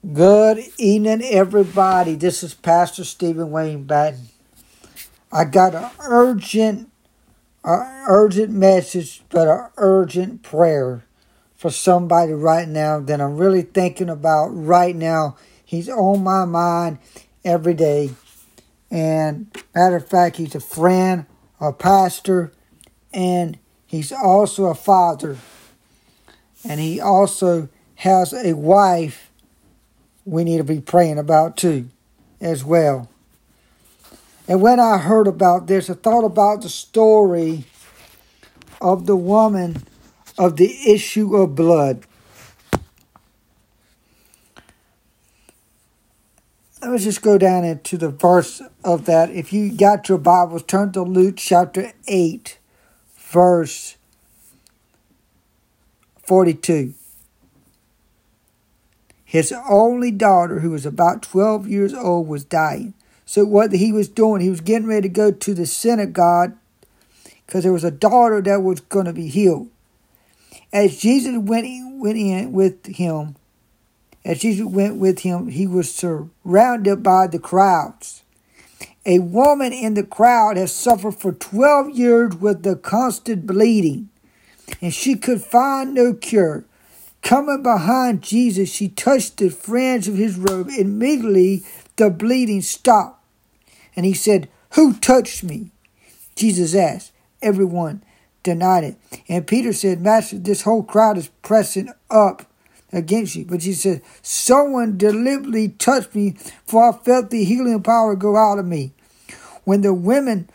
Good evening, everybody. This is Pastor Stephen Wayne Batten. I got an urgent, a urgent message, but an urgent prayer for somebody right now that I'm really thinking about right now. He's on my mind every day. And matter of fact, he's a friend, a pastor, and he's also a father. And he also has a wife we need to be praying about too, as well. And when I heard about this, I thought about the story of the woman of the issue of blood. Let's just go down into the verse of that. If you got your Bibles, turn to Luke chapter 8, verse 42. His only daughter, who was about 12 years old, was dying. So, what he was doing, he was getting ready to go to the synagogue because there was a daughter that was going to be healed. As Jesus went in, went in with him, as Jesus went with him, he was surrounded by the crowds. A woman in the crowd had suffered for 12 years with the constant bleeding, and she could find no cure. Coming behind Jesus, she touched the fringe of his robe. Immediately, the bleeding stopped. And he said, Who touched me? Jesus asked. Everyone denied it. And Peter said, Master, this whole crowd is pressing up against you. But Jesus said, Someone deliberately touched me, for I felt the healing power go out of me. When the women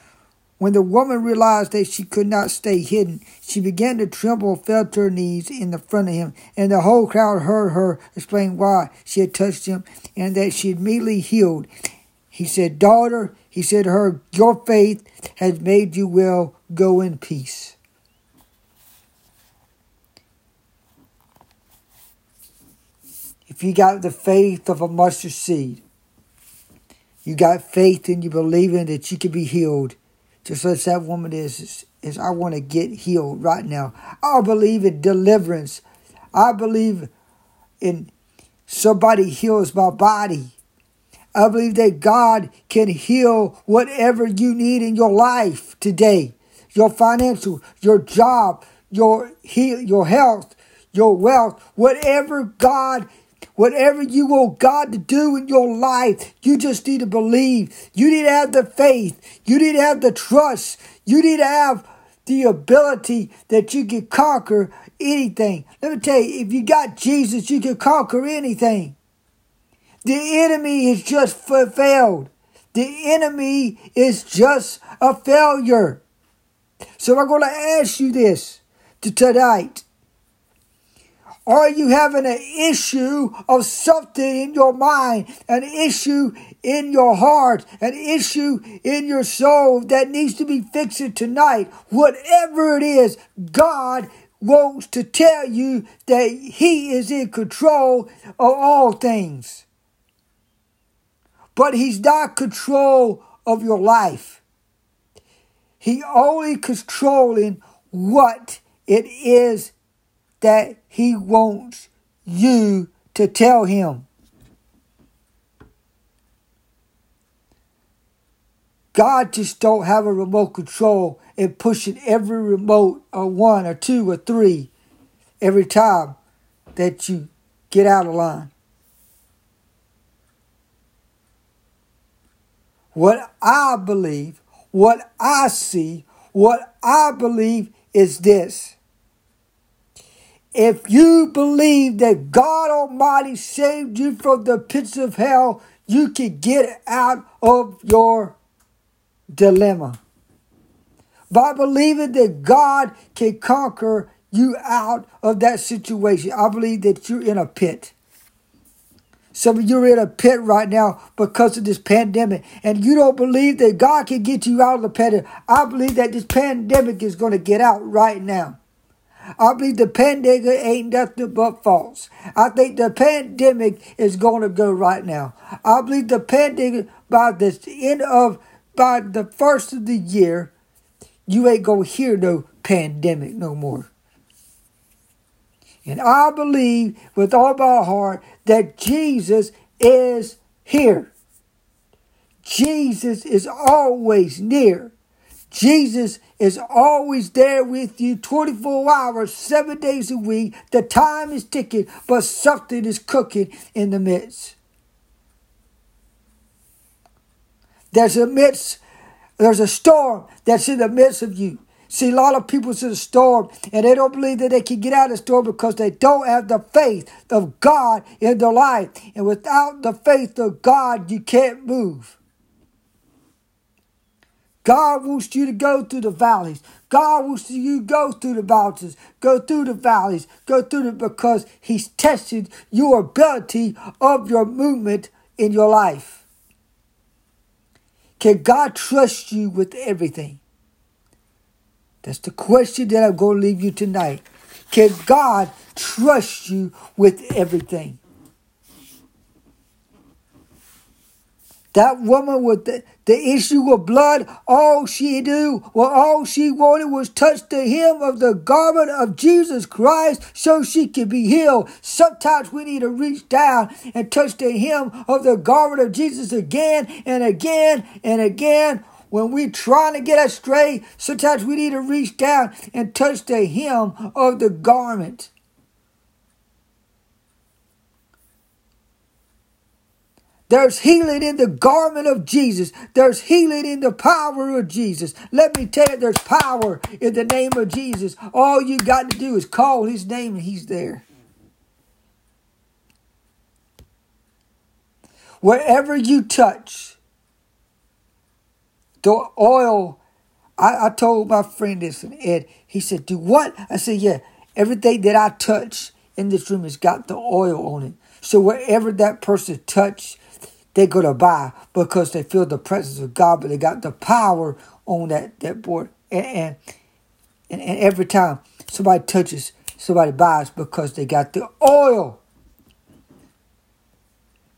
when the woman realized that she could not stay hidden, she began to tremble fell to her knees in the front of him. And the whole crowd heard her explain why she had touched him and that she immediately healed. He said, Daughter, he said to her, Your faith has made you well. Go in peace. If you got the faith of a mustard seed, you got faith and you believe in that you can be healed just as that woman is, is, is I want to get healed right now. I believe in deliverance. I believe in somebody heals my body. I believe that God can heal whatever you need in your life today. Your financial, your job, your heal, your health, your wealth, whatever God Whatever you want God to do in your life, you just need to believe. You need to have the faith. You need to have the trust. You need to have the ability that you can conquer anything. Let me tell you, if you got Jesus, you can conquer anything. The enemy is just failed. The enemy is just a failure. So I'm going to ask you this to tonight. Are you having an issue of something in your mind, an issue in your heart, an issue in your soul that needs to be fixed tonight? Whatever it is, God wants to tell you that He is in control of all things. But He's not control of your life. He only controlling what it is that he wants you to tell him. God just don't have a remote control and pushing every remote or one or two or three every time that you get out of line. What I believe, what I see, what I believe is this if you believe that God Almighty saved you from the pits of hell, you can get out of your dilemma. By believing that God can conquer you out of that situation, I believe that you're in a pit. Some of you are in a pit right now because of this pandemic, and you don't believe that God can get you out of the pit. I believe that this pandemic is going to get out right now. I believe the pandemic ain't nothing but false. I think the pandemic is going to go right now. I believe the pandemic by the end of by the first of the year, you ain't gonna hear no pandemic no more. And I believe with all my heart that Jesus is here. Jesus is always near. Jesus is always there with you 24 hours, seven days a week. The time is ticking, but something is cooking in the midst. There's a midst, there's a storm that's in the midst of you. See, a lot of people see the storm and they don't believe that they can get out of the storm because they don't have the faith of God in their life. And without the faith of God, you can't move. God wants you to go through the valleys. God wants you to go through the mountains, go through the valleys, go through the because He's tested your ability of your movement in your life. Can God trust you with everything? That's the question that I'm going to leave you tonight. Can God trust you with everything? That woman with the, the issue of blood, all she knew, well, all she wanted was touch the hem of the garment of Jesus Christ so she could be healed. Sometimes we need to reach down and touch the hem of the garment of Jesus again and again and again. When we're trying to get astray, sometimes we need to reach down and touch the hem of the garment. There's healing in the garment of Jesus. There's healing in the power of Jesus. Let me tell you, there's power in the name of Jesus. All you got to do is call his name and he's there. Wherever you touch, the oil, I, I told my friend this, and Ed, he said, Do what? I said, Yeah, everything that I touch in this room has got the oil on it. So wherever that person touch, they're going to buy because they feel the presence of God, but they got the power on that, that board. And, and, and, and every time somebody touches, somebody buys because they got the oil.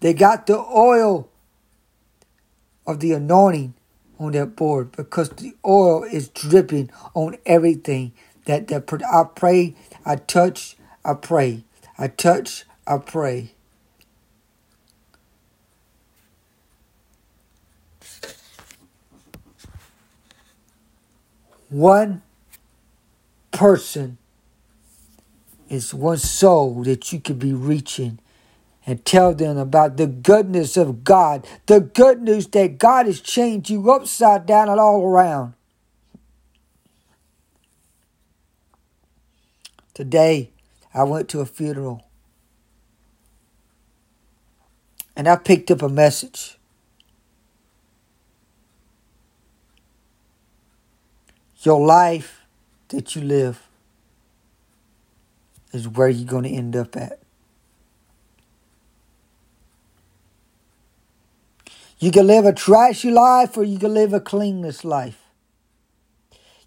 They got the oil of the anointing on that board because the oil is dripping on everything that that I pray, I touch, I pray. I touch, I pray. One person is one soul that you could be reaching and tell them about the goodness of God, the good news that God has changed you upside down and all around. Today, I went to a funeral and I picked up a message. Your life that you live is where you're going to end up at. You can live a trashy life or you can live a cleanless life.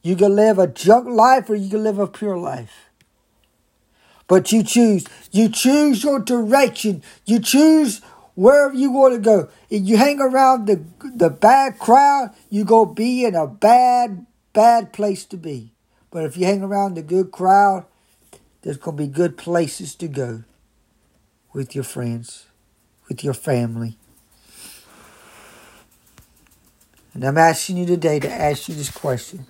You can live a junk life or you can live a pure life. But you choose. You choose your direction. You choose wherever you want to go. If you hang around the, the bad crowd, you go be in a bad bad place to be. But if you hang around the good crowd, there's going to be good places to go with your friends, with your family. And I'm asking you today to ask you this question.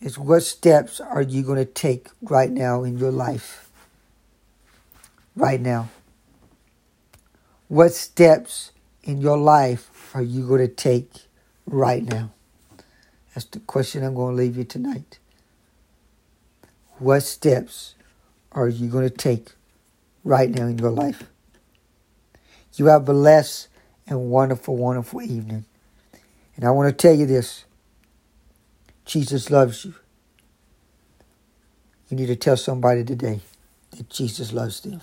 Is what steps are you going to take right now in your life? Right now. What steps in your life are you going to take right now? That's the question I'm going to leave you tonight. What steps are you going to take right now in your life? You have a blessed and wonderful, wonderful evening. And I want to tell you this Jesus loves you. You need to tell somebody today that Jesus loves them.